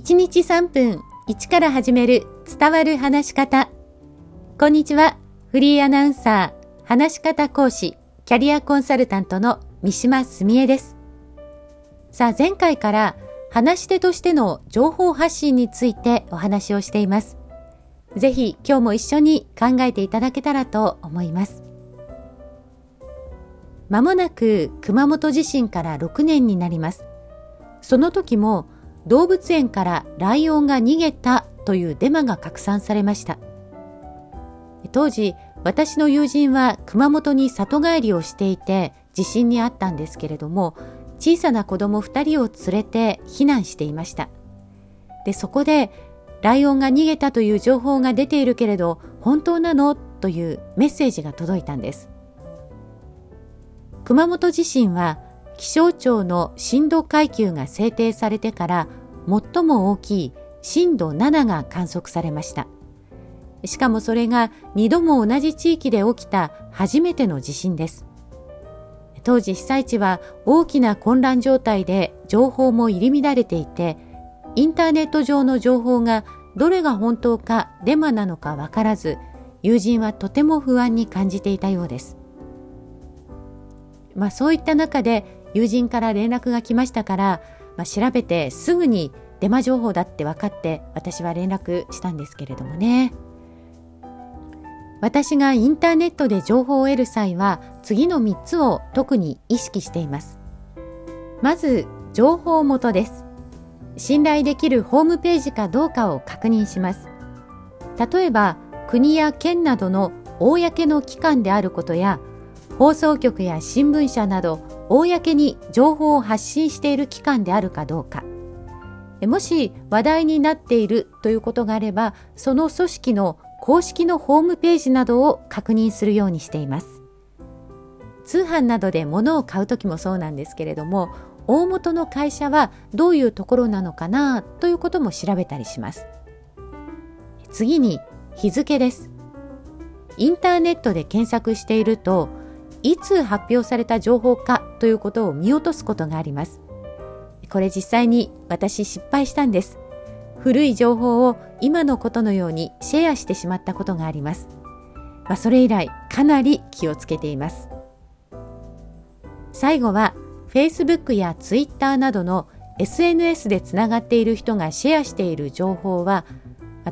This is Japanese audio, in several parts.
1日3分1から始める伝わる話し方。こんにちは。フリーアナウンサー、話し方講師、キャリアコンサルタントの三島澄江です。さあ、前回から話し手としての情報発信についてお話をしています。ぜひ今日も一緒に考えていただけたらと思います。まもなく熊本地震から6年になります。その時も動物園からライオンが逃げたというデマが拡散されました。当時、私の友人は熊本に里帰りをしていて地震にあったんですけれども、小さな子供2人を連れて避難していました。で、そこで、ライオンが逃げたという情報が出ているけれど、本当なの？というメッセージが届いたんです。熊本地震は気象庁の震度階級が制定されてから最も大きい震度7が観測されました。しかもそれが2度も同じ地域で起きた初めての地震です。当時被災地は大きな混乱状態で情報も入り乱れていて、インターネット上の情報がどれが本当かデマなのかわからず、友人はとても不安に感じていたようです。まあそういった中で友人から連絡が来ましたから、まあ、調べてすぐにデマ情報だって分かって私は連絡したんですけれどもね。私がインターネットで情報を得る際は次の3つを特に意識しています。まず情報元です。信頼できるホームページかどうかを確認します。例えば国や県などの公の機関であることや放送局や新聞社など公に情報を発信している機関であるかどうか。もし話題になっているということがあればその組織の公式のホームページなどを確認するようにしています。通販などで物を買う時もそうなんですけれども大元の会社はどういうところなのかなということも調べたりします。次に日付です。インターネットで検索しているといつ発表された情報かということを見落とすことがあります。これ実際に私失敗したんです。古い情報を今のことのようにシェアしてしまったことがあります。まあ、それ以来かなり気をつけています。最後は Facebook や Twitter などの SNS でつながっている人がシェアしている情報は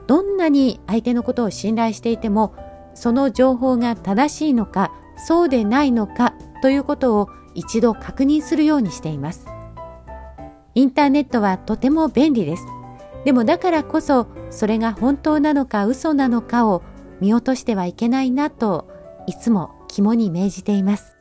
どんなに相手のことを信頼していてもその情報が正しいのかそうでないのかということを一度確認するようにしています。インターネットはとても便利です。でもだからこそそれが本当なのか嘘なのかを見落としてはいけないなといつも肝に銘じています。